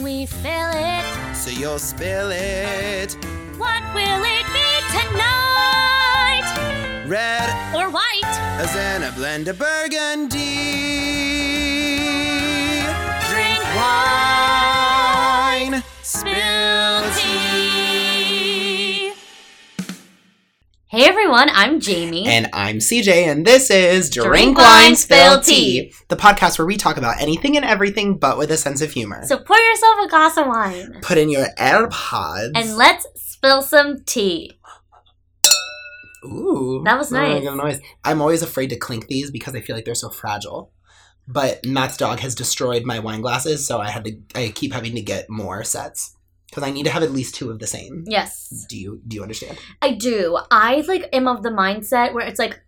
when we fill it. So you'll spill it. What will it be tonight? Red Or white? as in a blend of burgundy. Drink Wine. Spill tea. Hey everyone, I'm Jamie. And I'm CJ, and this is Drink, Drink Wine, Wine, Spill tea, the podcast where we talk about anything and everything, but with a sense of humor. so pour yourself a glass of wine Put in your AirPods. and let's spill some tea. Ooh, That was nice. good noise. I'm always afraid to clink these because I feel like they're so fragile. But Matt's dog has destroyed my wine glasses, so I had to. I keep having to get more sets because I need to have at least two of the same. Yes, Do you do you understand? I do. I like am of the mindset where it's like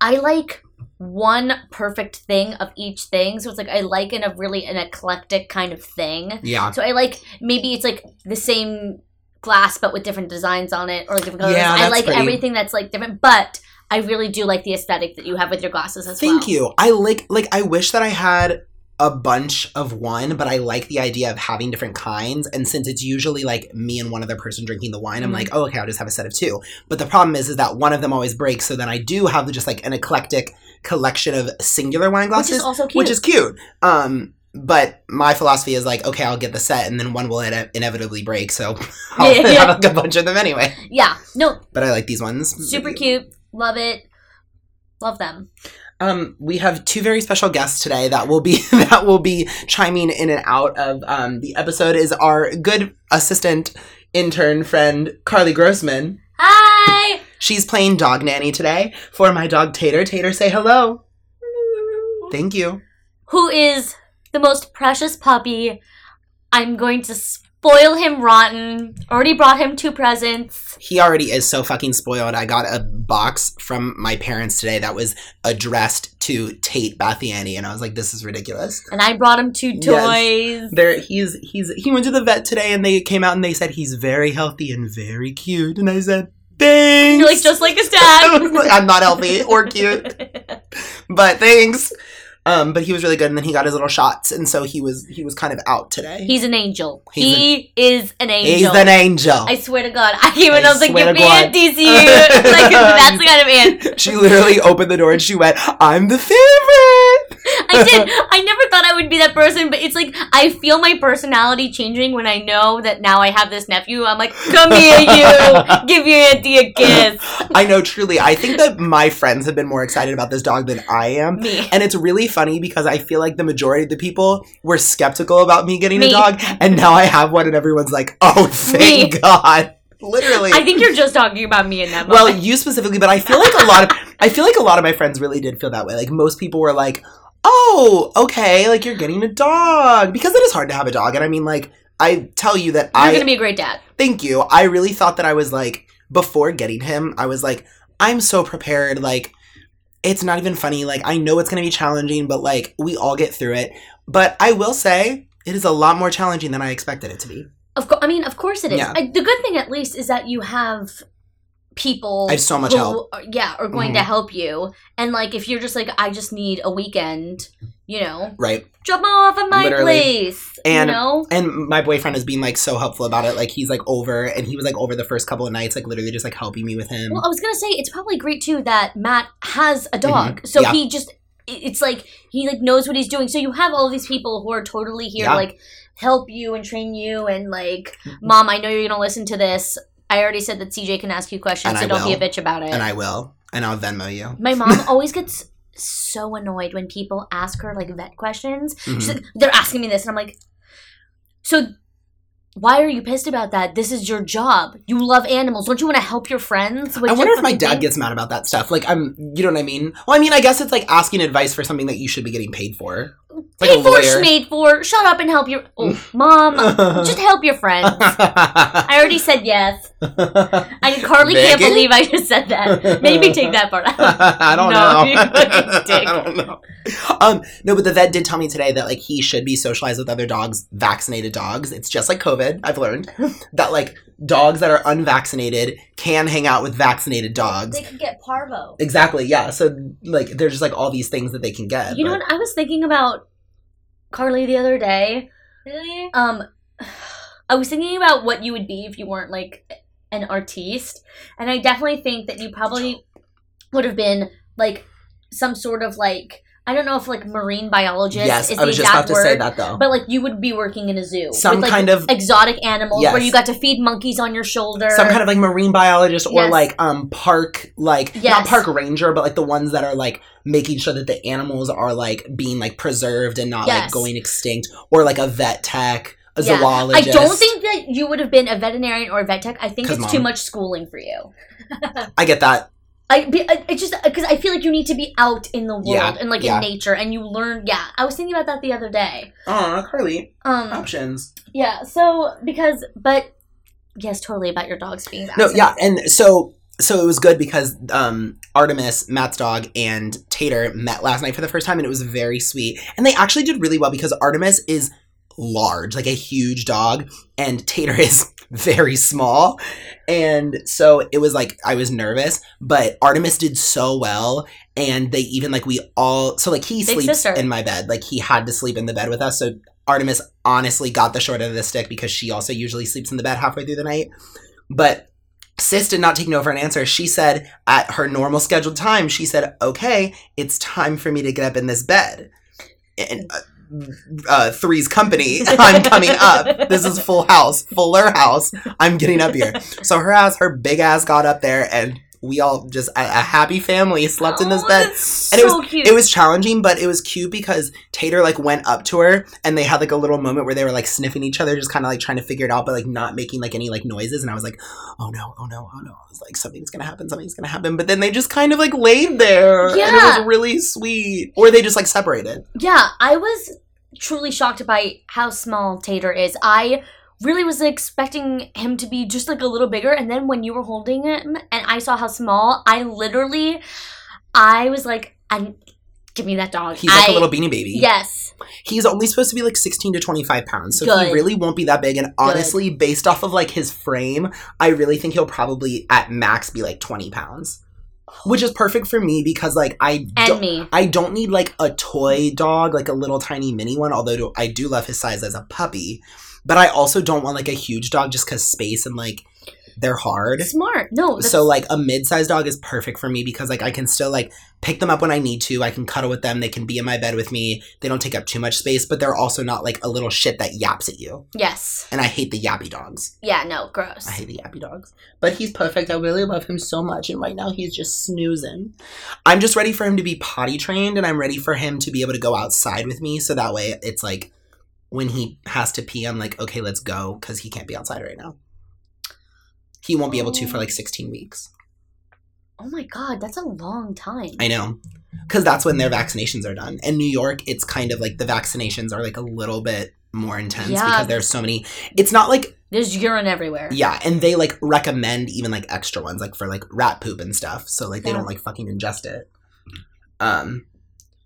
I like one perfect thing of each thing. So it's like I like in a really an eclectic kind of thing. Yeah. So I like maybe it's like the same glass but with different designs on it or like different colors. Yeah, I like pretty. everything that's like different, but I really do like the aesthetic that you have with your glasses as well. Thank you. I like like I wish that I had a bunch of one, but I like the idea of having different kinds. And since it's usually like me and one other person drinking the wine, I'm Mhm. like, oh, okay, I'll just have a set of two. But the problem is, is that one of them always breaks. So then I do have just like an eclectic collection of singular wine glasses, Which is also cute. which is cute. Um, but my philosophy is like, okay, I'll get the set, and then one will ine- inevitably break. So I'll Yeah, yeah. have like a bunch of them anyway. yeah. No, But I like these ones. super cute. Love it. Love them. Um, we have two very special guests today that will be that will be chiming in and out of um, the episode. Is our good assistant intern friend Carly Grossman. Hi. She's playing dog nanny today for my dog Tater. Tater, say hello. Thank you. Who is the most precious puppy? I'm going to spoil him rotten. Already brought him two presents. He already is so fucking spoiled. I got a box from my parents today that was addressed to Tate Bathiani, and I was like, "This is ridiculous." And I brought him two Yes. toys. There, he's he's he went to the vet today, and they came out and they said he's very healthy and very cute, and I said, "Thanks." You're like just like his dad. I'm not healthy or cute, but thanks. Um, but he was really good, and then he got his little shots, and so he was he was kind of out today. He's an angel. He's he is an angel. He's an angel. I swear to God, I came in. I I was like, "Give me God. a DCU." like that's the kind of man. she literally opened the door and she went, "I'm the favorite." I did. I never thought I would be that person, but it's like I feel my personality changing when I know that now I have this nephew. I'm like, "Come here, you. Give your auntie a kiss." I know, truly. I think that my friends have been more excited about this dog than I am. Me. And it's really funny because I feel like the majority of the people were skeptical about me getting a dog, and now I have one, and everyone's like, "Oh, thank Me. God!" Literally. I think you're just talking about me in that well, you specifically, but I feel like a lot of I feel like a lot of my friends really did feel that way. Like most people were like, "Oh, okay, like you're getting a dog," because it is hard to have a dog, and I mean, like I tell you that I. You're I gonna be a great dad. thank you. I really thought that I was like before getting him, I was like, I'm so prepared. Like, it's not even funny. Like, I know it's gonna be challenging, but like we all get through it. But I will say, it is a lot more challenging than I expected it to be. Of course, I mean, of course it is. Yeah. I, the good thing, at least, is that you have people. I have so much who help. Are, yeah, are going Mhm. to help you. And like, if you're just like, I just need a weekend, you know, Right. drop them off at my Literally. place. And- you know, And my boyfriend has been like so helpful about it. Like he's like over and he was like over the first couple of nights, like literally just like helping me with him. well, I was gonna say it's probably great too that Matt has a dog, so Mm-hmm. Yeah. he just. It's like he like knows what he's doing. So you have all these people who are totally here Yeah. to like help you and train you and like, mom, I know you're gonna listen to this. I already said that CJ can ask you questions, And so I don't be a will. bitch about it. and I will. And I'll Venmo you. My mom always gets so annoyed when people ask her like vet questions. She's Mhm. like, they're asking me this, and I'm like, so why are you pissed about that? This is your job. You love animals. Don't you want to help your friends? with I wonder if my fucking dad thing?" gets mad about that stuff. Like I'm you know what I mean? Well, I mean I guess it's like asking advice for something that you should be getting paid for. Like paid for, lawyer. for. Shut up and help your oh, mom. just help your friends. I already said yes. I Carly can't believe I just said that. Maybe take that part out. I don't No, know. I don't know. Um, no, but the vet did tell me today that like he should be socialized with other dogs, vaccinated dogs. It's just like COVID. I've learned that like dogs that are unvaccinated can hang out with vaccinated dogs. They could get parvo. Exactly. Yeah. So like, there's just like all these things that they can get. You know what? I was thinking about Carly the other day. Really? Um, I was thinking about what you would be if you weren't like an artiste, and I definitely think that you probably would have been like some sort of like I don't know if like marine biologist yes, is I was the just about exact to word, say that though. but like you would be working in a zoo Some with, like, kind of exotic animals Yes. where you got to feed monkeys on your shoulder. some kind of like marine biologist or Yes. like um park like not park ranger but like the ones that are like making sure that the animals are like being like preserved and not like going extinct or like a vet tech a Yeah. I don't think that you would have been a veterinarian or a vet tech. I think it's too much schooling for you. i get that I it's just because I feel like you need to be out in the world Yeah, and like yeah. in nature, and you learn. Yeah, I was thinking about that the other day. oh carly Um, options yeah. So because, but yes, totally about your dogs being no yeah and so so it was good because um artemis matt's dog and tater met last night for the first time and it was very sweet and they actually did really well because artemis is large like a huge dog and tater is very small. And so it was like i was nervous but artemis did so well. And they even like we all so like he Big sleeps sister. in my bed. Like he had to sleep in the bed with us. So artemis honestly got the short end of the stick because she also usually sleeps in the bed halfway through the night. But sis did not take no for an answer. She said at her normal scheduled time she said okay it's time for me to get up in this bed. And uh, uh, three's company i'm coming up. This is full house fuller house. I'm getting up here. So her ass her big ass got up there and we all just a, a happy family slept in this Oh, bed And it so cute. it was challenging, but it was cute because Tater like went up to her and they had like a little moment where they were like sniffing each other, just kind of like trying to figure it out, but like not making like any like noises. And I was like, oh no, oh no, oh no. I was like, something's gonna happen, something's gonna happen. But then they just kind of like laid there. And it was really sweet. Or they just like separated. Yeah, I was truly shocked by how small Tater is. I really was expecting him to be just like a little bigger, and then when you were holding him and I saw how small, I literally, I was like, I give me that dog. He's like a little beanie baby. Yes. He's only supposed to be like 16 to 25 pounds. So he really won't be that big. And honestly, based off of like his frame, I really think he'll probably at max be like 20 pounds. Which is perfect for me because like I And don't me. I don't need like a toy dog, like a little tiny mini one, although I do love his size as a puppy. But I also don't want like a huge dog just because space and like they're hard. Smart. No. So like a mid-sized dog is perfect for me because like I can still like pick them up when I need to. I can cuddle with them. They can be in my bed with me. They don't take up too much space, but they're also not like a little shit that yaps at you. yes. And I hate the yappy dogs. Yeah. No. Gross. I hate the yappy dogs. But he's perfect. I really love him so much. And right now he's just snoozing. I'm just ready for him to be potty trained and I'm ready for him to be able to go outside with me. So that way it's like when he has to pee, I'm like, okay, let's go because he can't be outside right now. He won't be able to for like 16 weeks. oh my god, that's a long time. I know. Because that's when their vaccinations are done. In New York, it's kind of like the vaccinations are like a little bit more intense Yeah. because there's so many. It's not like There's urine everywhere. Yeah, and they like recommend even like extra ones, like for like rat poop and stuff. So like they Yeah. don't like fucking ingest it. Um,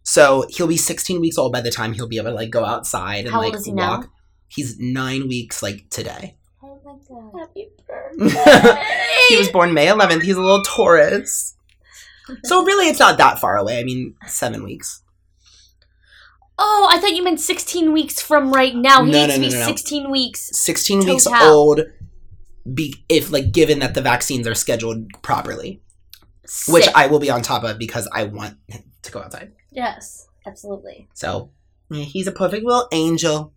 so he'll be 16 weeks old by the time he'll be able to like go outside and How old like is he now? walk. He's nine weeks like today. Oh my god. Happy birthday. He was born May 11th. He's a little Taurus. So really, it's not that far away. I mean, seven weeks. Oh, I thought you meant 16 weeks from right now. He No, needs no, to be no, no, no. 16 weeks. 16 weeks old. Be if like given that the vaccines are scheduled properly, which I will be on top of because I want to go outside. Yes, absolutely. So yeah, he's a perfect little angel.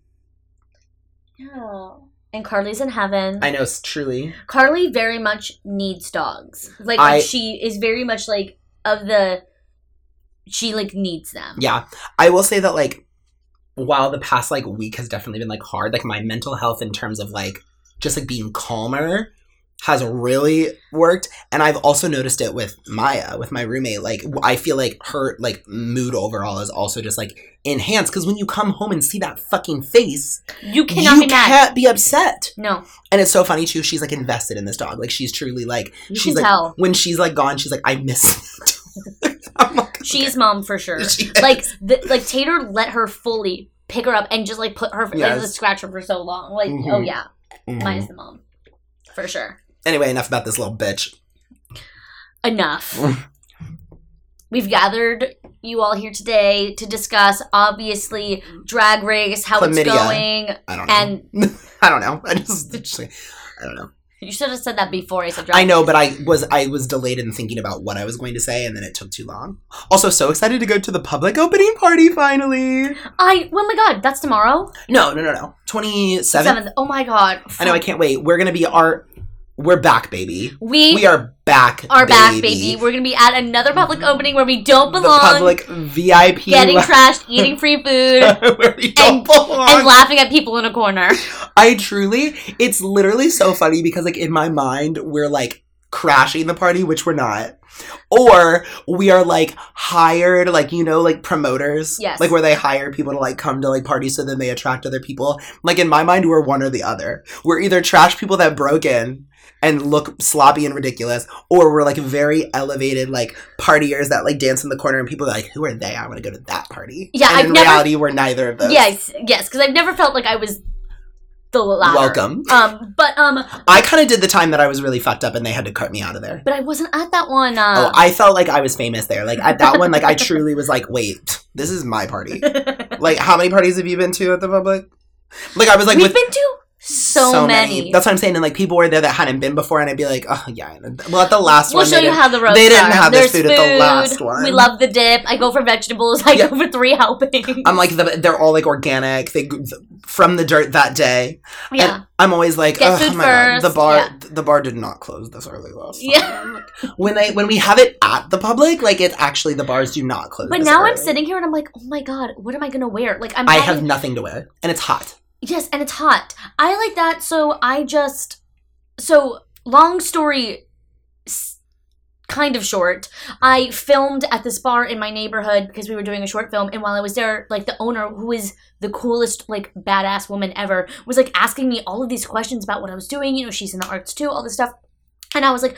Yeah. And Carly's in heaven. I know, s- truly. Carly very much needs dogs. Like I- she is very much like of the she like needs them. Yeah, I will say that like, while the past like week has definitely been like hard, like my mental health in terms of like just like being calmer has really worked and i've also noticed it with maya with my roommate like i feel like her like mood overall is also just like enhanced because when you come home and see that fucking face You cannot you be mad. can't be upset No. and it's so funny too she's like invested in this dog like she's truly like You she's like tell. when she's like gone she's like i miss like, She is mom for sure. She. Like the, like Tater let her fully pick her up and just like put her Yes. the scratch her for so long. Like Mhm. oh yeah, Mhm. mine is the mom for sure. Anyway enough about this little bitch Enough. we've gathered you all here today to discuss obviously drag race, how Chlamydia. it's going, I don't know. and I don't know. I just, just I don't know. you should have said that before I said drag I know, but I was I was delayed in thinking about what I was going to say, and then it took too long. Also, so excited to go to the public opening party finally. I oh my god, that's tomorrow. No, no, no, no. Twenty. Seventh. Oh my god. I know. I can't wait. We're gonna be our. We're back, baby. We, We are back. are back, baby. We're gonna be at another public mm-hmm. opening where we don't The belong. public VIP. getting la- trashed, eating free food, where we don't and- belong. and laughing at people in a corner. I truly, it's literally so funny because like in my mind, we're like crashing the party, which we're not. Or we are like hired, like you know, like promoters. Yes. Like where they hire people to like come to like parties so then they attract other people. Like in my mind, we're one or the other. We're either trash people that broke in and look sloppy and ridiculous, or we're like very elevated like partiers that like dance in the corner and people are like, who are they? I want to go to that party. Yeah, and I've in never- reality, we're neither of those. Yes, yes, because I've never felt like I was the latter. Welcome. Um, but um, I kind of did the time that I was really fucked up and they had to cut me out of there. but I wasn't at that one. Uh, oh, I felt like I was famous there. Like at that one, like I truly was like, wait, this is my party. Like, how many parties have you been to at the public? Like I was like we've with been to so, many. That's what I'm saying. And like people were there that hadn't been before, and I'd be like, oh yeah. Well, at the last We'll one, show they you didn't- how the roads they didn't are. have this There's food at the last one. We love the dip. I go for vegetables. I Yeah. go for three helpings. I'm like the, they're all like organic. They from the dirt that day. yeah. And I'm always like, Get oh food my god, the bar, yeah. the bar did not close this early last Time. Yeah. When they when we have it at the public, like it's actually the bars do not close. But now I'm sitting here and I'm like, oh my god, what am I gonna wear? Like I'm. I having- have nothing to wear, and it's hot. Yes, and it's hot. I like that. So I just so long story kind of short. I filmed at this bar in my neighborhood because we were doing a short film and while I was there like the owner who is the coolest like badass woman ever was like asking me all of these questions about what I was doing, you know, she's in the arts too, all this stuff. And I was like,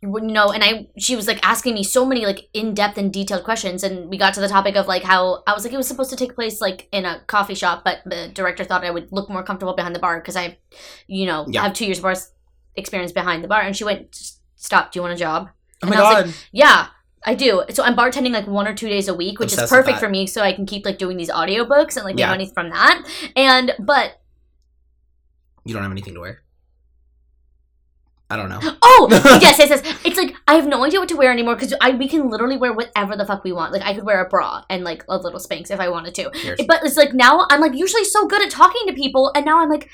you know, and I she was like asking me so many like in depth and detailed questions, and we got to the topic of like how I was like it was supposed to take place like in a coffee shop, but the director thought I would look more comfortable behind the bar because I, you know, Yeah. have two years of bar experience behind the bar, and she went, "Stop! Do you want a job?" Oh And my god! like, Yeah, I do. So I'm bartending like one or two days a week, which Obsessed is perfect for me, so I can keep like doing these audiobooks and like Yeah. money from that. And but you don't have anything to wear. I don't know. Oh yes, yes, yes. It's like I have no idea what to wear anymore because I we can literally wear whatever the fuck we want. Like I could wear a bra and like a little Spanx if I wanted to. Here's- But it's like now I'm like usually so good at talking to people, and now I'm like,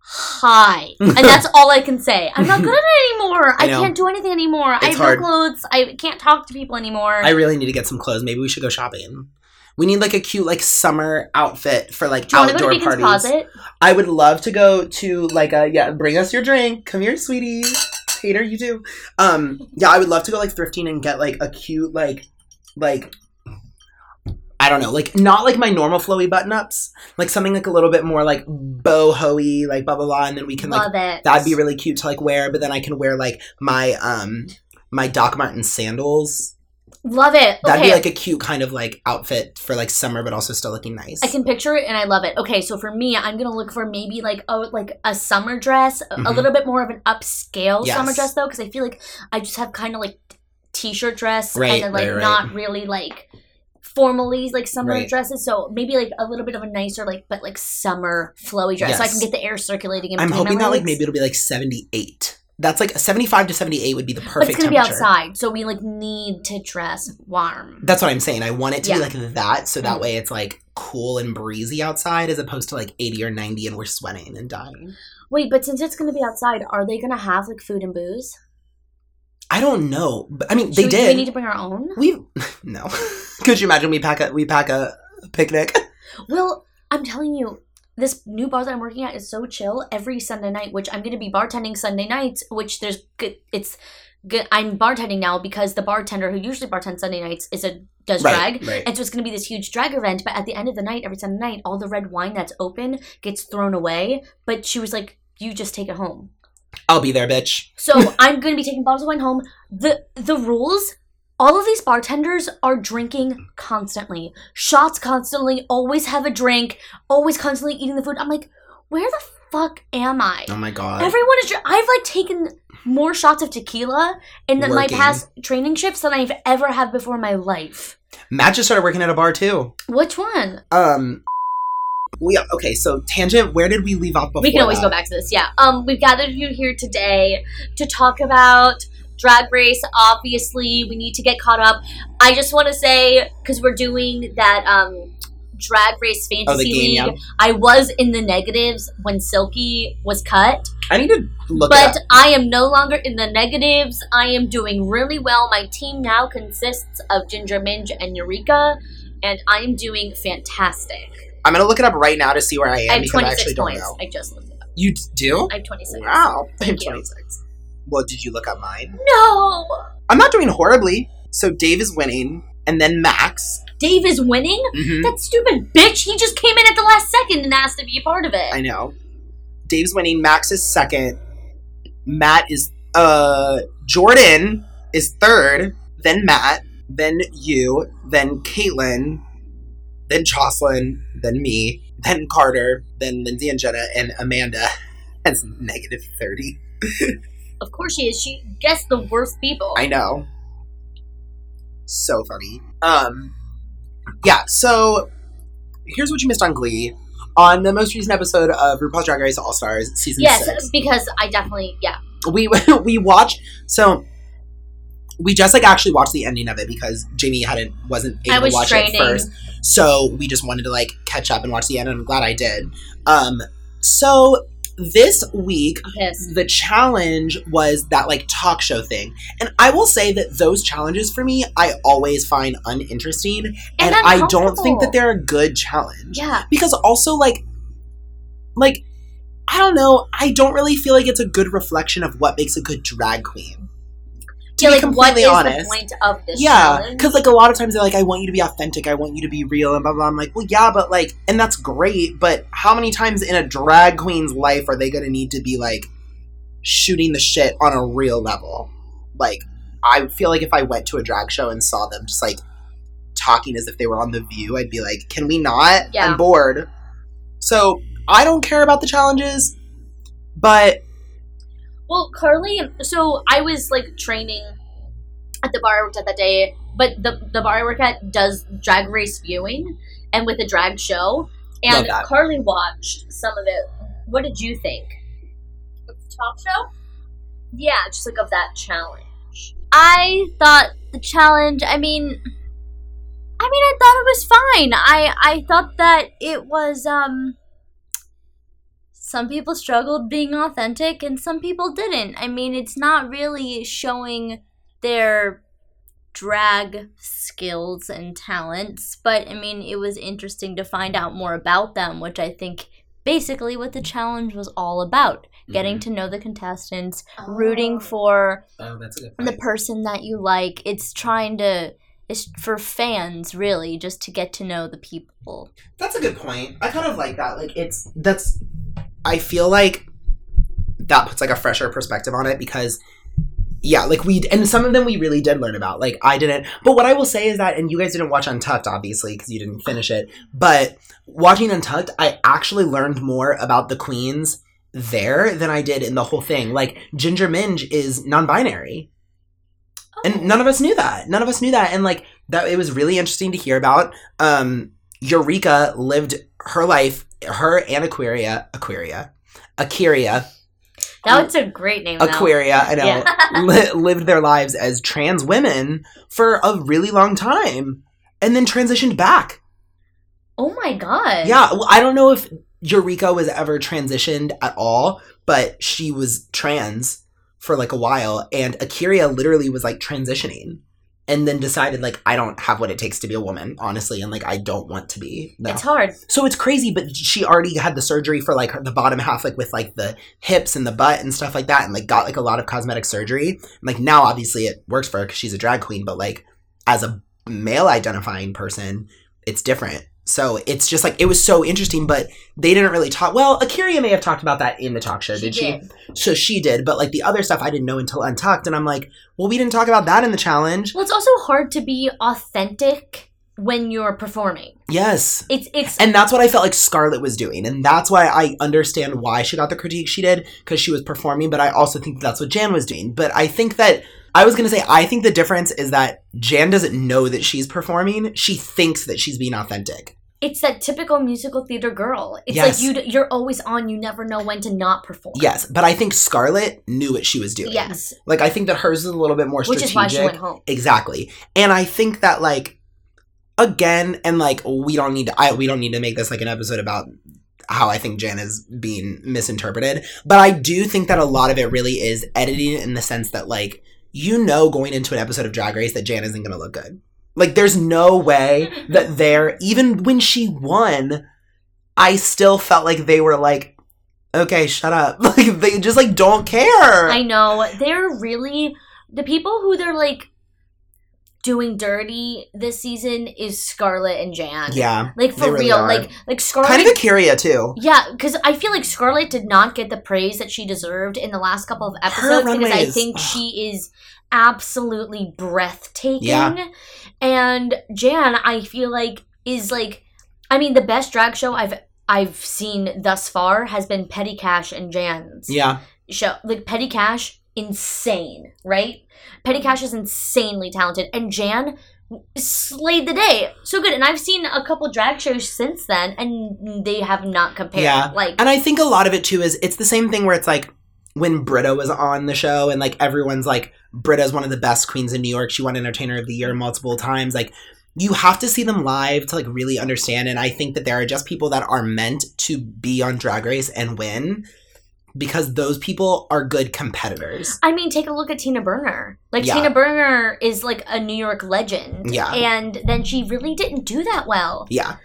hi, and that's all I can say. I'm not good at it anymore. I I, can't do anything anymore. I have hard. no clothes. I can't talk to people anymore. I really need to get some clothes. Maybe we should go shopping. We need like a cute like summer outfit for like do you to go outdoor to parties. Closet? I would love to go to like a yeah. Bring us your drink. Come here, sweetie. Hater, you do. Um, yeah, I would love to go like thrifting and get like a cute like like I don't know, like not like my normal flowy button ups, like something like a little bit more like boho-y, like blah blah blah, and then we can like that'd be really cute to like wear. But then I can wear like my um my Doc Marten sandals. Love it. That'd okay. be like a cute kind of like outfit for like summer, but also still looking nice. I can picture it and I love it. Okay, so for me, I'm gonna look for maybe like a like a summer dress, a- a little bit more of an upscale Yes. summer dress though, because I feel like I just have kind of like t-shirt dress Right, and then like right, right. not really like formally like summer dresses. So maybe like a little bit of a nicer like but like summer flowy dress, so I can get the air circulating in I'm hoping that like maybe it'll be like 78. That's like 75 to 78 would be the But perfect it's gonna be outside, so we like need to dress warm. That's what I'm saying. I want it to Yeah. be like that, so that Mm. way it's like cool and breezy outside, as opposed to like 80 or 90 and we're sweating and dying. Wait, but since it's gonna be outside, are they gonna have like food and booze? I don't know, but I mean they we- did. We need to bring our own? We no. Could you imagine we pack a we pack a picnic? Well, I'm telling you, this new bar that I'm working at is so chill every Sunday night, which I'm going to be bartending Sunday nights, which there's good, it's good. I'm bartending now because the bartender who usually bartends Sunday nights is a, does right, drag. right. And so it's going to be this huge drag event, but at the end of the night, every Sunday night, all the red wine that's open gets thrown away. But she was like, you just take it home. I'll be there, bitch. So I'm going to be taking bottles of wine home. The the rules. All of these bartenders are drinking constantly, shots constantly, always have a drink, always constantly eating the food. I'm like, where the fuck am I? Oh my god. Everyone is. dr- I've like taken more shots of tequila in the, my Working. past training shifts than I've ever had before in my life. Matt just started working at a bar too. Which one? Um. We okay. So tangent. Where did we leave off before? we can always that? go back to this. Yeah. Um, we've gathered you here today to talk about Drag Race. Obviously, we need to get caught up. I just want to say because we're doing that um Drag Race Fantasy Oh, League. yeah. I was in the negatives when Silky was cut, I need to look. but it up. I am no longer in the negatives. I am doing really well. My team now consists of Ginger Minj and Eureka, and I am doing fantastic. I'm gonna look it up right now to see where I am I have because I 26 actually don't points. know. I just looked it up. You do? I have 26. Wow. I have Thank you. 26. Well, did you look at mine? No! I'm not doing horribly. So Dave is winning, and then Max. Dave is winning? hmm That stupid bitch! He just came in at the last second and asked to be a part of it. I know. Dave's winning. Max is second. Matt is uh Jordan is third. Then Matt. Then you. Then Caitlin. Then Jocelyn. Then me. Then Carter. Then Lindsay and Jenna and Amanda has negative thirty. Of course she is. She gets the worst people. I know. So funny. Um yeah, so here's what you missed on Glee. On the most recent episode of RuPaul's Drag Race All Stars season yes, six, because I definitely, yeah. we we watched. So we just like actually watched the ending of it because Jamie hadn't wasn't able was to watch training. it first. So we just wanted to like catch up and watch the end, and I'm glad I did. Um, so this week the challenge was that like talk show thing. And i will say that those challenges for me i always find uninteresting. And, i don't think that they're a good challenge. Yeah. because also like like i don't know. I don't really feel like it's a good reflection of what makes a good drag queen to Yeah, be like, completely honest. point of this yeah because like a lot of times they're like i want you to be authentic. I want you to be real and blah blah i'm like well yeah but like and that's great but how many times in a drag queen's life are they gonna need to be like shooting the shit on a real level? Like i feel like if i went to a drag show and saw them just like talking as if they were on the view i'd be like can we not? Yeah. i'm bored. So i don't care about the challenges but Well, Carly, so I was like training at the bar I worked at that day, but the the bar I work at does drag race viewing and with a drag show. And Carly watched some of it. What did you think? Of the talk show? Yeah, just like of that challenge. I thought the challenge. I mean, I mean, I thought it was fine. I I thought that it was. Um, some people struggled being authentic, and some people didn't. I mean, it's not really showing their drag skills and talents, but I mean, it was interesting to find out more about them, which I think basically what the challenge was all about getting mm-hmm. to know the contestants, rooting oh. for oh that's a good the person that you like. It's trying to it's for fans really just to get to know the people. That's a good point. I kind of like that. Like it's that's I feel like that puts like a fresher perspective on it because yeah, like we and some of them we really did learn about. Like I didn't. But what I will say is that and you guys didn't watch Untucked obviously because you didn't finish it, but watching Untucked, I actually learned more about the queens there than I did in the whole thing. Like Ginger Minj is non-binary. and none of us knew that none of us knew that and like that it was really interesting to hear about um eureka lived her life her and aquaria aquaria aquaria Now it's a great name. aquaria i know Yeah. li- lived their lives as trans women for a really long time and then transitioned back Oh my god. yeah well, i don't know if eureka was ever transitioned at all but she was trans for like a while and A'keria literally was like transitioning and then decided like I don't have what it takes to be a woman, honestly, and like I don't want to be. No. It's hard. So it's crazy, but she already had the surgery for like her, the bottom half, like with like the hips and the butt and stuff like that, and like got like a lot of cosmetic surgery. And, like now, obviously, it works for her because she's a drag queen, but like as a male identifying person, it's different. So it's just like it was so interesting, but they didn't really talk. Well, A'keria may have talked about that in the talk show, did she? did. So she did, but like the other stuff I didn't know until Untucked, and I'm like, well, we didn't talk about that in the challenge. Well, it's also hard to be authentic when you're performing. Yes. It's it's And that's what I felt like Scarlet was doing. And that's why I understand why she got the critique she did, because she was performing, but I also think that's what Jan was doing. But I think that I was gonna say I think the difference is that Jan doesn't know that she's performing. She thinks that she's being authentic. it's that typical musical theater girl. It's Yes. like you you're always on. You never know when to not perform. Yes. But I think Scarlet knew what she was doing. Yes. Like I think that hers is a little bit more Which is why she went home. Exactly. And I think that like again and like we don't need to I we don't need to make this like an episode about how I think Jan is being misinterpreted, but I do think that a lot of it really is editing in the sense that like you know going into an episode of Drag Race that Jan isn't going to look good. Like there's no way that they're even when she won I still felt like they were like okay, shut up. Like they just like don't care. I know they're really the people who they're like doing dirty this season is Scarlet and Jan. yeah. like for really real. are. Like like Scarlet. Kind of A'keria too. yeah, because I feel like Scarlet did not get the praise that she deserved in the last couple of episodes because I think ugh. she is absolutely breathtaking. Yeah. And Jan, I feel like is like, I mean, the best drag show I've I've seen thus far has been Petty Cash and Jan's Yeah. show. Like Petty Cash, insane, right? Petty Cash is insanely talented, and Jan slayed the day. So good. And I've seen a couple drag shows since then, and they have not compared. Yeah. Like, And I think a lot of it too is it's the same thing where it's like when Brita was on the show and like everyone's like Brita's one of the best queens in New York. She won Entertainer of the Year multiple times. Like you have to see them live to like really understand. And I think that there are just people that are meant to be on Drag Race and win because those people are good competitors. I mean, take a look at Tina Burner. Like, Yeah. Tina Burner is like a New York legend. Yeah. And then she really didn't do that well. Yeah.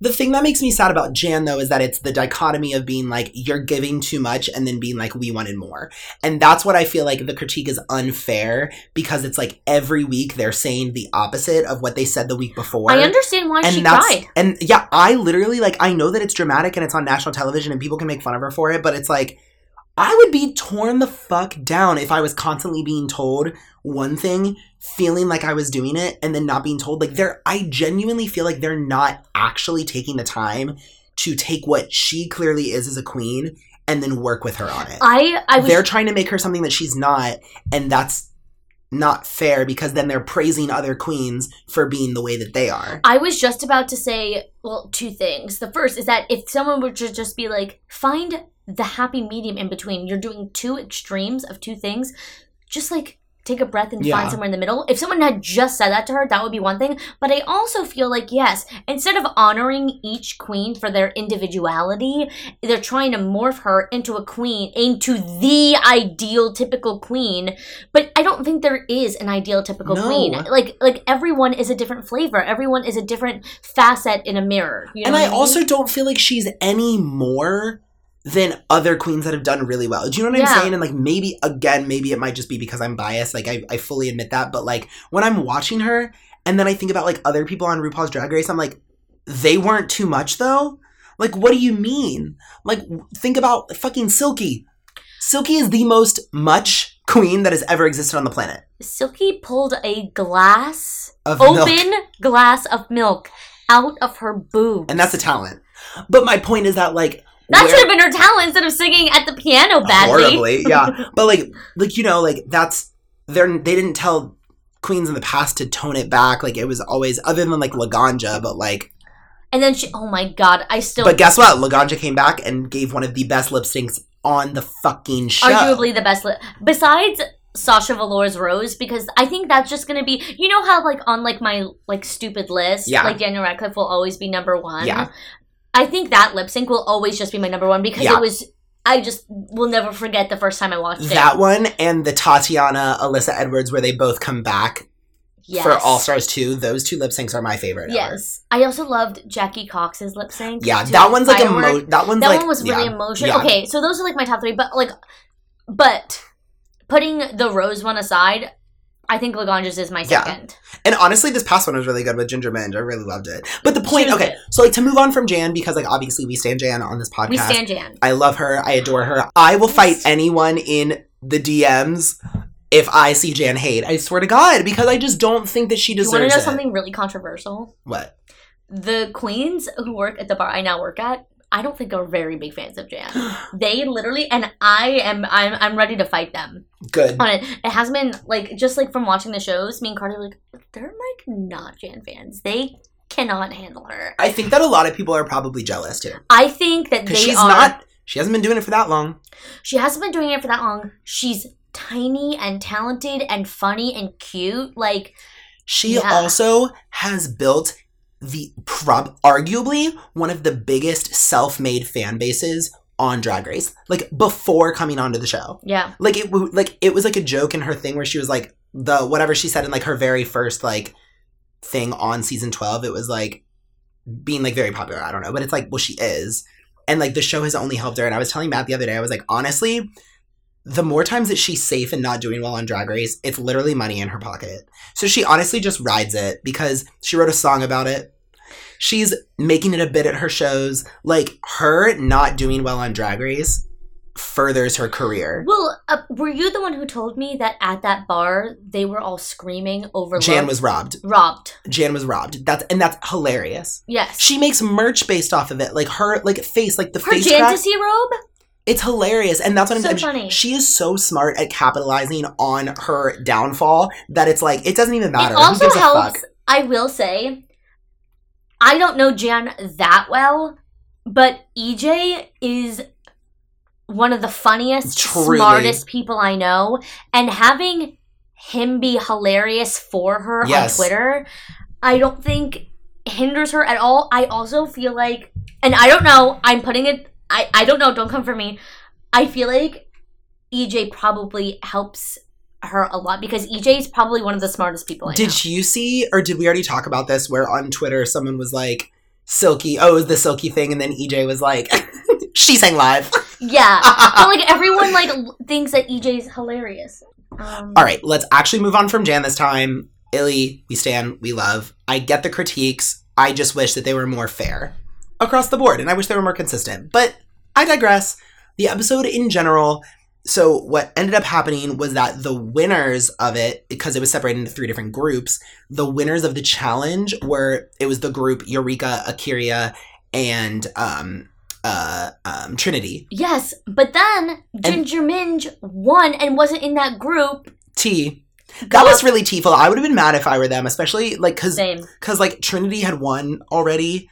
The thing that makes me sad about Jan though is that it's the dichotomy of being like you're giving too much and then being like we wanted more. And that's what I feel like the critique is unfair because it's like every week they're saying the opposite of what they said the week before. I understand why she and that's cried. and yeah, I literally like I know that it's dramatic and it's on national television and people can make fun of her for it, but it's like I would be torn the fuck down if I was constantly being told one thing, feeling like I was doing it, and then not being told. Like they're I genuinely feel like they're not actually taking the time to take what she clearly is as a queen and then work with her on it. I, I was they're trying to make her something that she's not, and that's not fair because then they're praising other queens for being the way that they are. I was just about to say, well, two things. The first is that if someone were to just be like, find the happy medium in between, you're doing two extremes of two things, just like take a breath and Yeah. find somewhere in the middle. If someone had just said that to her, that would be one thing. But I also feel like, yes, instead of honoring each queen for their individuality, they're trying to morph her into a queen, into the ideal typical queen. But I don't think there is an ideal typical No. queen. Like like everyone is a different flavor. Everyone is a different facet in a mirror. You know and what I mean? also don't feel like she's any more than other queens that have done really well. Do you know what I'm saying? And like maybe again, maybe it might just be because I'm biased. Like I, I fully admit that. But like when I'm watching her and then I think about like other people on RuPaul's Drag Race, I'm like, they weren't too much though. Like, what do you mean? Like, think about fucking Silky. Silky is the most much queen that has ever existed on the planet. Silky pulled a glass, Of open milk. glass of milk out of her boobs. And that's a talent. But my point is that like that where- should have been her talent instead of singing at the piano badly. horribly yeah but like like you know like that's they're they didn't tell queens in the past to tone it back like it was always other than like laganja but like And then she, oh my god, I still but guess what laganja came back and gave one of the best lip syncs on the fucking show arguably the best. lip, Besides Sasha Velour's Rose, because I think that's just gonna be. You know how like on like my like stupid list, Yeah. like Daniel Radcliffe will always be number one. Yeah. I think that lip sync will always just be my number one because Yeah. it was. I just will never forget the first time I watched it. that one and the tatiana alyssa edwards where they both come back yes. for all stars 2 those two lip syncs are my favorite ever. Yes, I also loved Jackie Cox's lip sync. yeah that one's like emo- that one's that like one was really yeah. emotional. Yeah. Okay, so those are like my top three, but like, but putting the rose one aside, I think Laganja's is my second. Yeah. And honestly, this past one was really good with Ginger Minj. I really loved it. But the point, okay, so like to move on from Jan because like obviously we stand Jan on this podcast. We stand Jan. I love her. I adore her. I will fight anyone in the DMs if I see Jan hate. I swear to God, because I just don't think that she deserves. You want to know it. something really controversial? What? The queens who work at the bar I now work at, I don't think are very big fans of Jan. they literally, and I am, I'm, I'm ready to fight them Good. on it. It has been like just like from watching the shows. Me and Carter like, they're like not Jan fans. They cannot handle her. I think that a lot of people are probably jealous too. I think that they she's are. not, she hasn't been doing it for that long. She hasn't been doing it for that long. She's tiny and talented and funny and cute. Like She Yeah. also has built the prob arguably one of the biggest self-made fan bases on Drag Race. Like before coming onto the show. yeah, Like it like it was like a joke in her thing where she was like the whatever she said in like her very first like thing on season 12 it was like being like very popular i don't know but it's like well she is and like the show has only helped her and i was telling matt the other day i was like honestly the more times that she's safe and not doing well on drag race it's literally money in her pocket. So she honestly just rides it because she wrote a song about it. She's making it a bit at her shows. Like her not doing well on drag race furthers her career. Well, uh, were you the one who told me that at that bar they were all screaming over jan was robbed. Robbed? jan was robbed. That's and that's hilarious. Yes, she makes merch based off of it. Like her like face like the her face fantasy robe. It's hilarious, and that's what So I'm. funny. She is so smart at capitalizing on her downfall that it's like it doesn't even matter. It also helps. I will say, I don't know Jan that well, but EJ is one of the funniest, Truly. smartest people I know, and having him be hilarious for her Yes. on Twitter, I don't think hinders her at all. I also feel like, and I don't know, I'm putting it. I I don't know. Don't come for me. I feel like EJ probably helps her a lot because EJ is probably one of the smartest people I know. Did you see, or did we already talk about this? Where on Twitter someone was like, "Silky, oh, it was the Silky thing," and then EJ was like, "She sang live." Yeah. but like everyone like thinks that EJ's hilarious. Um, All right, let's actually move on from Jan this time. Illy, we stand, we love. I get the critiques. I just wish that they were more fair across the board, and I wish they were more consistent. But I digress. The episode in general. So what ended up happening was that the winners of it, because it was separated into three different groups, the winners of the challenge were it was the group Eureka, A'keria, and um uh um Trinity. Yes, but then Ginger Minj won and wasn't in that group. T. That was really T-ful. I would have been mad if I were them, especially like because because like Trinity had won already,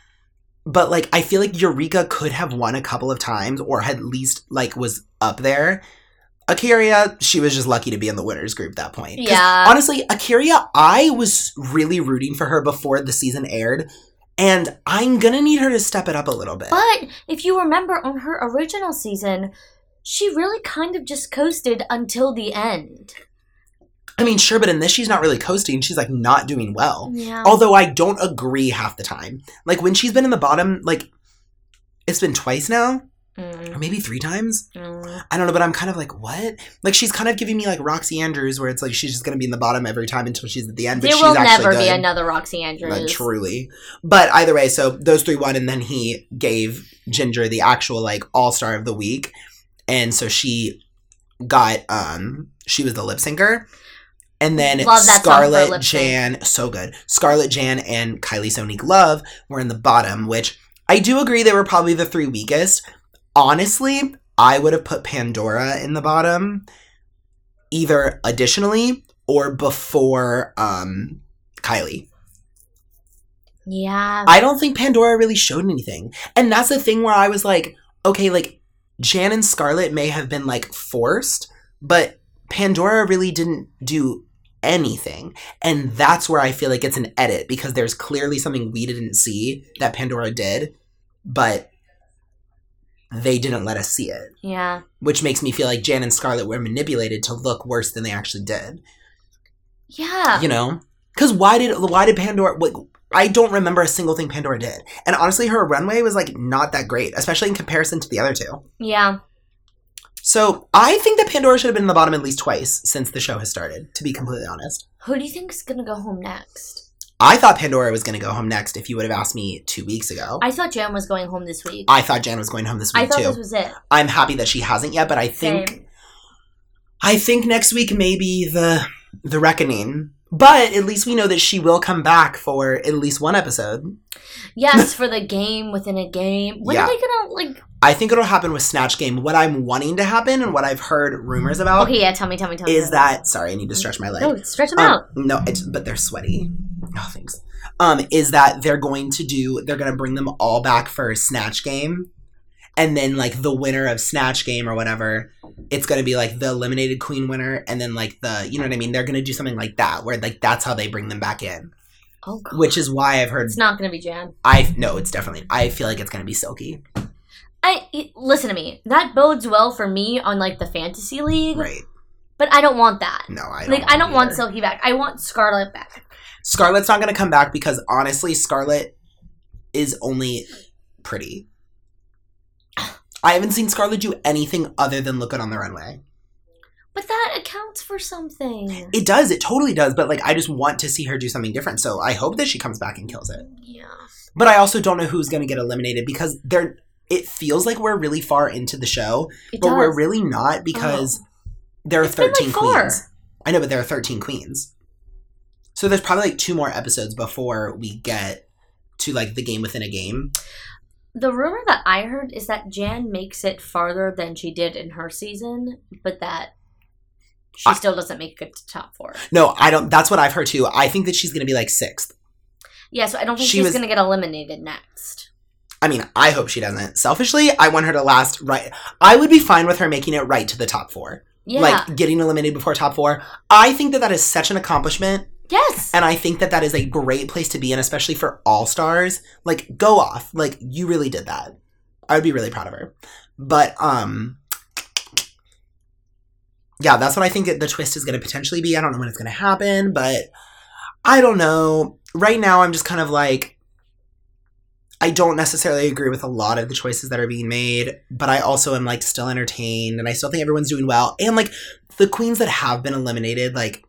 but like I feel like Eureka could have won a couple of times or at least like was up there. A'keria, she was just lucky to be in the winners group that point. Yeah. Honestly, A'keria, I was really rooting for her before the season aired, and I'm gonna need her to step it up a little bit. But if you remember on her original season, she really kind of just coasted until the end. I mean, sure, but in this, she's not really coasting. She's like not doing well. Yeah. Although I don't agree half the time. Like when she's been in the bottom, like it's been twice now, Mm, or maybe three times. mm. I don't know, but I'm kind of like, what? Like she's kind of giving me like Roxxxy Andrews, where it's like she's just gonna be in the bottom every time until she's at the end. But There will never be another Roxxxy Andrews. Like, truly. But either way, so those three won, and then he gave Ginger the actual like all star of the week, and so she got um she was the lip syncer. And then Love that song for a Scarlet. Jan, so good. Scarlet Jan and Kylie Sonique Love were in the bottom, which I do agree they were probably the three weakest. Honestly, I would have put Pandora in the bottom, either additionally or before um Kylie. Yeah. I don't think Pandora really showed anything. And that's the thing where I was like, okay, like Jan and Scarlet may have been like forced, but Pandora really didn't do anything. And that's where I feel like it's an edit because there's clearly something we didn't see that Pandora did, but they didn't let us see it, yeah. which makes me feel like Jan and Scarlet were manipulated to look worse than they actually did. Yeah. You know? Because why did why did Pandora? Like, I don't remember a single thing Pandora did, and honestly, her runway was like not that great, especially in comparison to the other two. Yeah. So I think that Pandora should have been in the bottom at least twice since the show has started. To be completely honest, Who do you think is gonna go home next? I thought Pandora was going to go home next. If you would have asked me two weeks ago, I, I thought Jan was going home this week. I thought Jan was going home this I week thought too. this was it. I'm happy that she hasn't yet, but I think Same. I think next week may be the the reckoning. But at least we know that she will come back for at least one episode. Yes, for the game within a game. When Yeah. are they gonna like? I think it'll happen with Snatch Game. What I'm wanting to happen and what I've heard rumors about Okay, yeah. Tell me, tell me, tell me. is that sorry, I need to stretch my leg. No, stretch them Um, out. no, it's, but they're sweaty. Oh, thanks. Um, is that they're going to do? They're going to bring them all back for Snatch Game, and then like the winner of Snatch Game or whatever, it's going to be like the eliminated queen winner, and then like the you know what I mean. They're going to do something like that where like that's how they bring them back in, Oh god. which is why I've heard. It's not gonna be Jan. I no, it's definitely. I feel like it's going to be Silky, I listen to me. That bodes well for me on like the fantasy league, right? but I don't want that. No, I don't like I don't want. Silky back. I want Scarlet back. Scarlet's not going to come back because honestly, Scarlet is only pretty. I haven't seen Scarlet do anything other than look good on the runway. But that accounts for something. It does, it totally does, but like I just want to see her do something different. So I hope that she comes back and kills it. yeah. But I also don't know who's going to get eliminated because they're it feels like we're really far into the show, It but does. we're really not oh. because there are It's been, like, 13 four. queens. I know, but there are 13 queens. So there's probably like two more episodes before we get to like the game within a game. The rumor that I heard is that Jan makes it farther than she did in her season, but that she I- still doesn't make it to top four. No, I don't. That's what I've heard too. I think that she's going to be like sixth. Yeah, so I don't think She she's gonna get eliminated next. I mean, I hope she doesn't. Selfishly, I want her to last right. I would be fine with her making it right to the top four. Yeah. Like getting eliminated before top four. I think that that is such an accomplishment. Yes. And I think that that is a great place to be in, especially for all stars. Like, go off. Like, you really did that. I would be really proud of her. But, um, yeah, that's what I think the twist is going to potentially be. I don't know when it's going to happen, but I don't know. Right now, I'm just kind of like, I don't necessarily agree with a lot of the choices that are being made, but I also am like still entertained and I still think everyone's doing well. And like the queens that have been eliminated, like,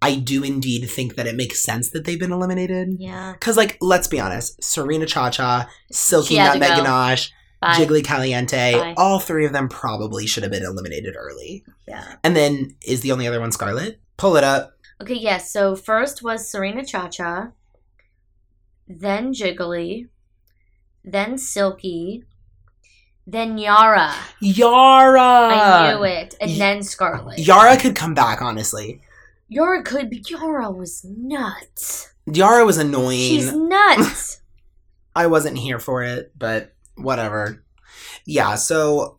I do indeed think that it makes sense that they've been eliminated. yeah. Because, like, let's be honest, Serena Cha Cha, Silky Nutmeg. Ganache, Bye. Jiggly Caliente, Bye. all three of them probably should have been eliminated early. Yeah. And then is the only other one Scarlet? Pull it up. Okay, yes. so first was Serena Cha Cha, then Jiggly, then Silky, then Yara. Yara! I knew it. And y- then Scarlet. Yara could come back, honestly. Yara could be. Yara was nuts. Yara was annoying. She's nuts. I wasn't here for it, but whatever. Yeah, so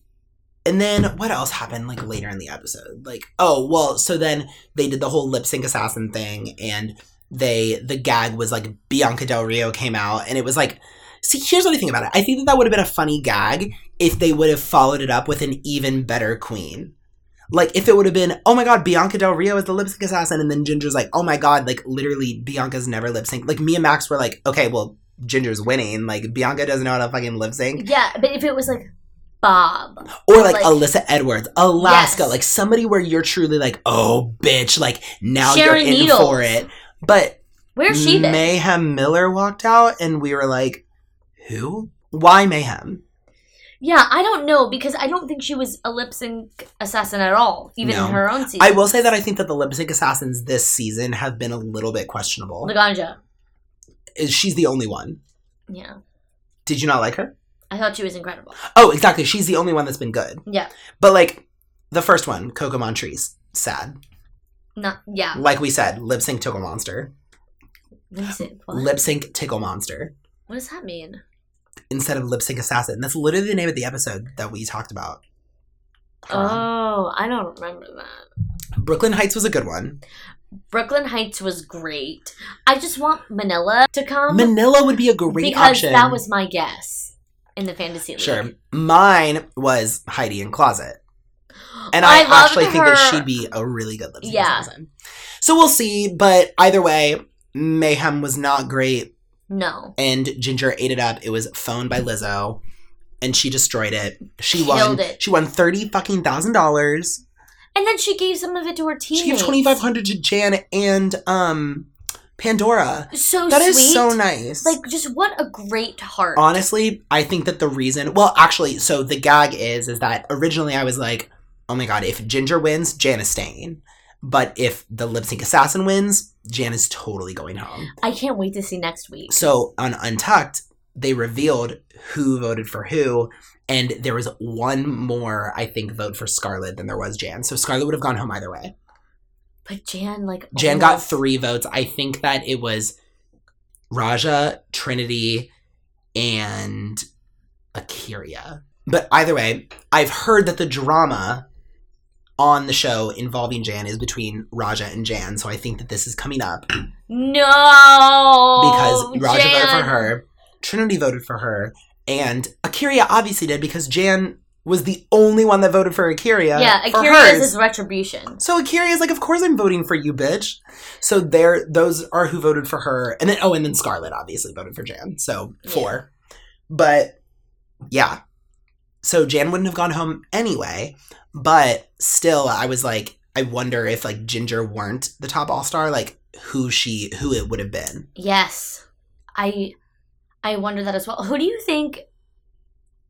and then what else happened like later in the episode? Like, oh, well, so then they did the whole lip sync assassin thing and they the gag was like Bianca Del Rio came out and it was like see, here's what I think about it. I think that that would have been a funny gag if they would have followed it up with an even better queen. Like if it would have been, oh my god, Bianca Del Rio is the lip sync assassin, and then Ginger's like, oh my god, like literally Bianca's never lip sync. Like me and Max were like, okay, well Ginger's winning. Like Bianca doesn't know how to fucking lip sync. yeah, but if it was like Bob. Or like, Like- Alyssa Edwards, Alaska, Yes. like somebody where you're truly like, oh bitch, like now Sharon you're in Needles. for it. But Where's she been? Mayhem Miller walked out, and we were like, who? Why Mayhem? Yeah, I don't know because I don't think she was a lip sync assassin at all, even No. in her own season. I will say that I think that the lip sync assassins this season have been a little bit questionable. Laganja. Is she's the only one? Yeah. Did you not like her? I thought she was incredible. Oh, exactly. She's the only one that's been good. Yeah. But like the first one, Coco Montrese, sad. Not yeah. Like we said, lip sync tickle monster. See. What? Lip sync tickle monster what does that mean? Instead of lip sync assassin. That's literally the name of the episode that we talked about. Oh, I don't remember that. Brooklyn Heights was a good one. Brooklyn Heights was great. I just want Manila to come Manila would be a great because option. that was my guess in the fantasy league. sure. Mine was Heidi N Closet. And I I, actually think that her- she'd be a really good lip sync Yeah. assassin. So we'll see, but either way, Mayhem was not great, No. and Ginger ate it up. It was phoned by Lizzo, and she destroyed it. She Killed won. it. She won thirty fucking thousand dollars. And then she gave some of it to her teammates. She gave twenty five hundred to Jan and um Pandora. So That sweet. is so nice. Like, just what a great heart. honestly, I think that the reason, well, actually, so the gag is, is that originally I was like, oh my god, if Ginger wins, Jan is staying. But if the lip sync assassin wins, Jan is totally going home. I can't wait to see next week. So on Untucked, they revealed who voted for who, and there was one more, I think, vote for Scarlet than there was Jan. So Scarlet would have gone home either way. But Jan, like, Jan oh. got three votes. I think that it was Ra'Jah, Trinity, and A'keria. But either way, I've heard that the drama on the show involving Jan is between Ra'Jah and Jan, so I think that this is coming up No, because Ra'Jah voted for her, Trinity voted for her, and A'keria obviously did because Jan was the only one that voted for A'keria. Yeah, for A'keria is his retribution. So A'keria is like, of course I'm voting for you, bitch. So there, those are who voted for her, and then oh, and then Scarlet obviously voted for Jan. So four, but yeah. So Jan wouldn't have gone home anyway, but still, I was like, I wonder if like Ginger weren't the top All Star, like who she, who it would have been. Yes, I, I wonder that as well. Who do you think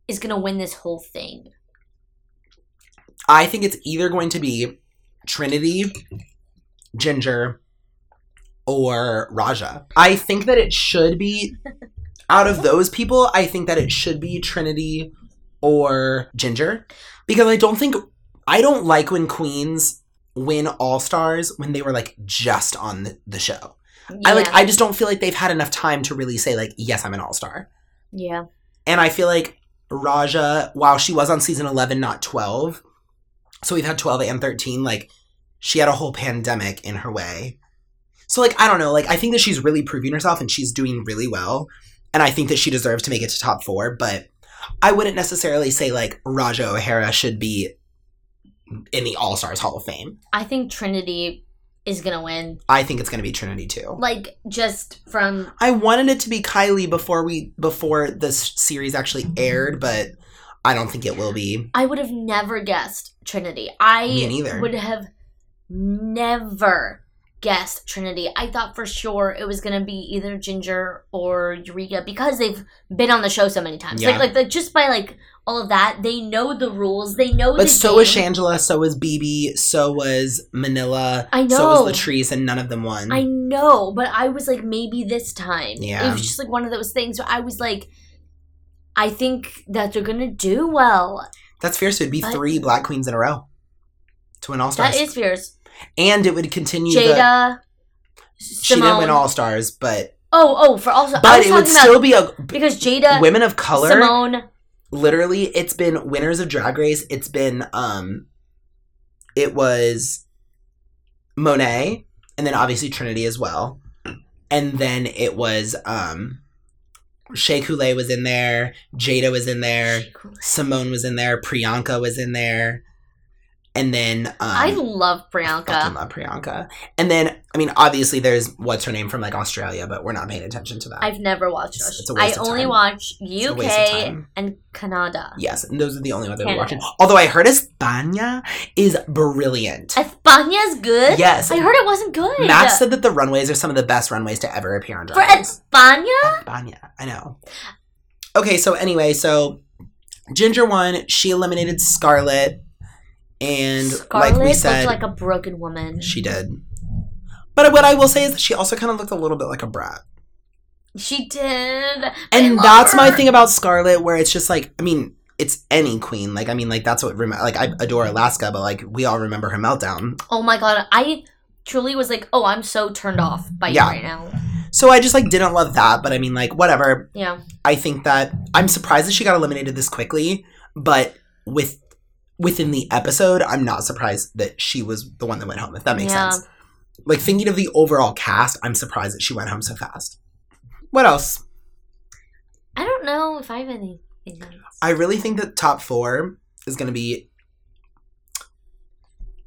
is gonna win this whole thing? I think it's either going to be Trinity, Ginger, or Ra'Jah. I think that it should be out of those people, I think that it should be Trinity or Ginger. Because I don't think I don't like when queens win all stars when they were like just on the, the show. I like I just don't feel like they've had enough time to really say like, yes, I'm an all star. yeah. And I feel like Ra'Jah, while she was on season 11, not 12, so we've had 12 and 13, like, she had a whole pandemic in her way. So, like, I don't know. Like, I think that she's really proving herself and she's doing really well. And I think that she deserves to make it to top four, but I wouldn't necessarily say, like, Ra'Jah O'Hara should be in the All Stars Hall of Fame. I think Trinity is gonna win. I think it's going to be Trinity, too. Like just from I wanted it to be Kylie before we before this series actually mm-hmm. aired, but I don't think it will be. I would have never guessed Trinity. I Me neither. would have never guessed Trinity. I thought for sure it was gonna be either Ginger or Eureka because they've been on the show so many times. Yeah. Like, like, like just by like all of that, they know the rules. They know. But the so was game. Shangela, so was BeBe, so was Manila, I know. so was Latrice, and none of them won. I know, but I was like, maybe this time. Yeah. It was just like one of those things where I was like, I think that they're gonna do well. That's fierce. It'd be But- three Black Queens in a row to win All Stars, That is fierce. And it would continue. the, Jada. she didn't win All Stars, but Oh, oh, for also, but it would still be a because Jada, women of color. Simone, literally it's been winners of drag race it's been um it was monet and then obviously trinity as well and then it was um Shea Coulee was in there jada was in there simone was in there priyanka was in there and then um I love Priyanka. I love priyanka and then i mean obviously there's what's her name from like australia but we're not paying attention to that I've never watched It's- it's I only time. watch It's a waste of UK and Canada. Yes, and those are the only ones that we're watching. Although I heard España is brilliant. España is good. Yes. I heard it wasn't good. Matt said that the runways are some of the best runways to ever appear on for Drag Race. España. España, I know. Okay, so anyway, so Ginger won. She eliminated Scarlet, and Scarlet like we said, looked like a broken woman. she did. But what I will say is that she also kind of looked a little bit like a brat. She did. And that's my thing about Scarlet, where it's just like, I mean, it's any queen. Like, I mean, like that's what rem- like I adore Alaska, but like we all remember her meltdown. Oh my god, I truly was like, oh, I'm so turned off by Yeah. you right now. So I just like didn't love that, but I mean, like whatever. Yeah. I think that I'm surprised that she got eliminated this quickly, but with within the episode, I'm not surprised that she was the one that went home. If that makes Yeah. sense. Like thinking of the overall cast, I'm surprised that she went home so fast. What else? I don't know if I have anything else. I really think that top four is going to be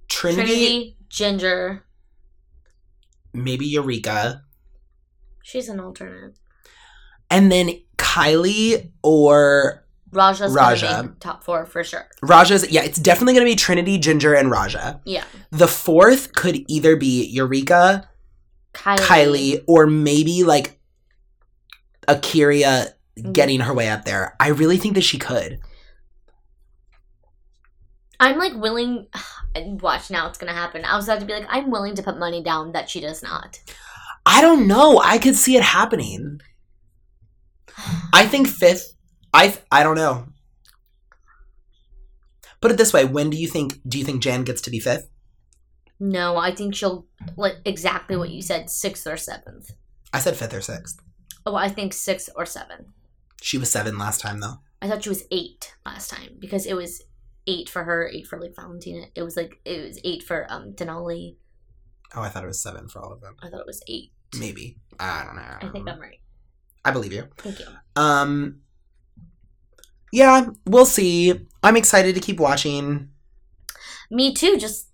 Trinity, Trinity, Ginger. maybe Eureka, She's an alternate. and then Kylie or Ra'Jah's Ra'Jah. gonna top four for sure. Ra'Jah's. Yeah, it's definitely going to be Trinity, Ginger, and Ra'Jah. Yeah. The fourth could either be Eureka, Kylie. Kylie, or maybe like A'keria Mm-hmm. getting her way up there. I really think that she could. I'm like willing. Watch now, it's gonna happen. I was about to be like, I'm willing to put money down that she does not. I don't know. I could see it happening. I think fifth. I I don't know. Put it this way: When do you think? Do you think Jan gets to be fifth? No, I think she'll like exactly what you said, sixth or seventh. I said fifth or sixth. Oh, I think sixth or seventh. She was seven last time, though. I thought she was eight last time because it was eight for her, eight for like Valentina. It was like it was eight for um Denali. Oh, I thought it was seven for all of them. I thought it was eight. Maybe. I don't know. I think I'm right. I believe you. Thank you. Um. Yeah, we'll see. I'm excited to keep watching. Me too. Just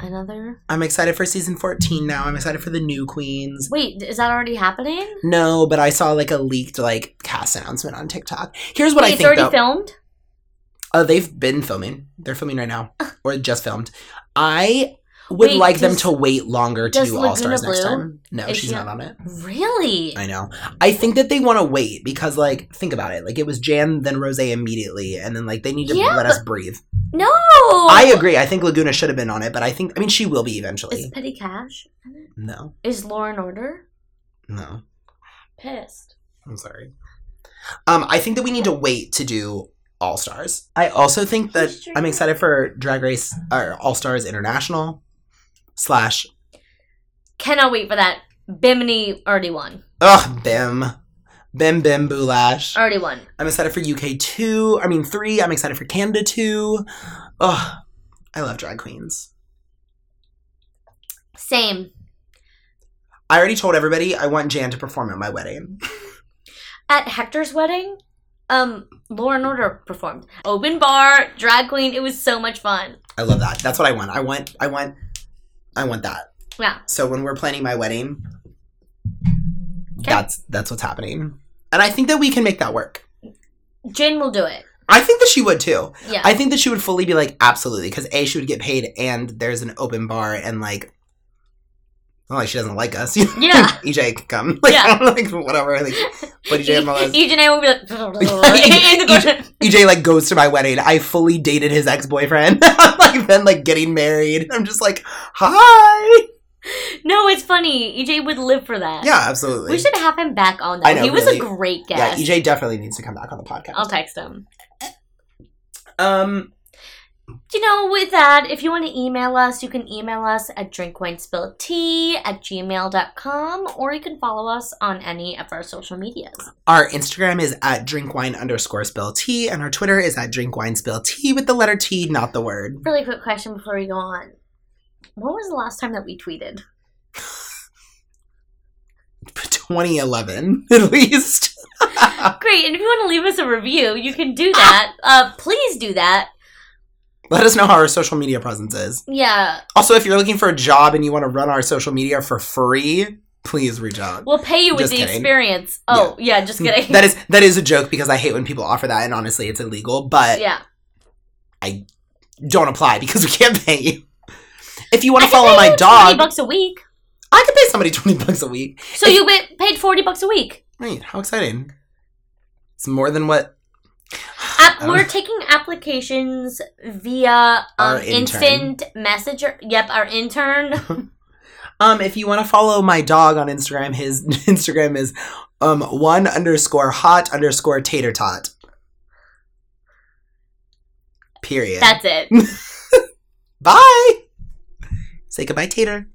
another. I'm excited for season 14 now. I'm excited for the new queens. Wait, is that already happening? No, but I saw like a leaked like cast announcement on TikTok. Here's what Wait, I it's think already though. filmed. Uh, they've been filming. They're filming right now, or just filmed. I would Wait, like them to wait longer to do All Stars next time. No, she's she not on- it. Really? I know. I think that they want to wait because, like, think about it. Like, it was Jan, then Rose immediately, and then like they need to Yeah, let us breathe. No. I agree. I think Laganja should have been on it, but I think I mean she will be eventually. Is. Petty Cash? No, Is Law and Order? no. Pissed. I'm sorry. Um, I think that we need to wait to do All Stars. I also think that I'm excited for Drag Race or All Stars International slash Cannot wait for that. Bimini already won. ugh Bim. Bim Bim Boulash. Already won. I'm excited for UK two. I mean three. I'm excited for Canada two. Ugh. I love drag queens. Same. I already told everybody I want Jan to perform at my wedding. At Hector's wedding, um, Law and Order performed. Open bar, drag queen. It was so much fun. I love that. That's what I want. I want I want I want that. Yeah. So when we're planning my wedding, Okay. that's that's what's happening. And I think that we can make that work. Jin will do it. I think that she would too. Yeah. I think that she would fully be like, absolutely, because A, she would get paid and there's an open bar and like not like she doesn't like us. Yeah. EJ could come. Like, Yeah. I don't know, like whatever. Like But EJ Molas- EJ and I will be like, corner. EJ like goes to my wedding. I fully dated his ex-boyfriend. Like then like getting married. I'm just like, hi. No, it's funny. EJ would live for that. Yeah, absolutely. We should have him back on. I know, he was really. a great guest. yeah, guest. EJ definitely needs to come back on the podcast. I'll text him. um You know, with that, if you want to email us, you can email us at drinkwinespilltea at gmail.com or you can follow us on any of our social medias. Our Instagram is at drinkwine underscore spill tea, and our Twitter is at drinkwine spill tea with the letter T, not the word. Really quick question before we go on. When was the last time that we tweeted? 2011, at least. Great, and if you want to leave us a review, you can do that. Uh, please do that. Let us know how our social media presence is. Yeah, Also, if you're looking for a job and you want to run our social media for free, please reach out. we'll pay you with Just the kidding. experience. Oh, yeah, just mm, kidding. That is that is a joke because I hate when people offer that, and honestly, it's illegal. But yeah. I don't apply because we can't pay you. If you want to follow my dog, 20 bucks a week. I could pay somebody twenty bucks a week. So you get paid 40 bucks a week. Right? How exciting! It's more than what App, we're taking applications via um, instant messenger. Yep, our intern. Um, if you want to follow my dog on Instagram, his Instagram is um one underscore hot underscore tater tot. Period. That's it. Bye. Say goodbye, Tater.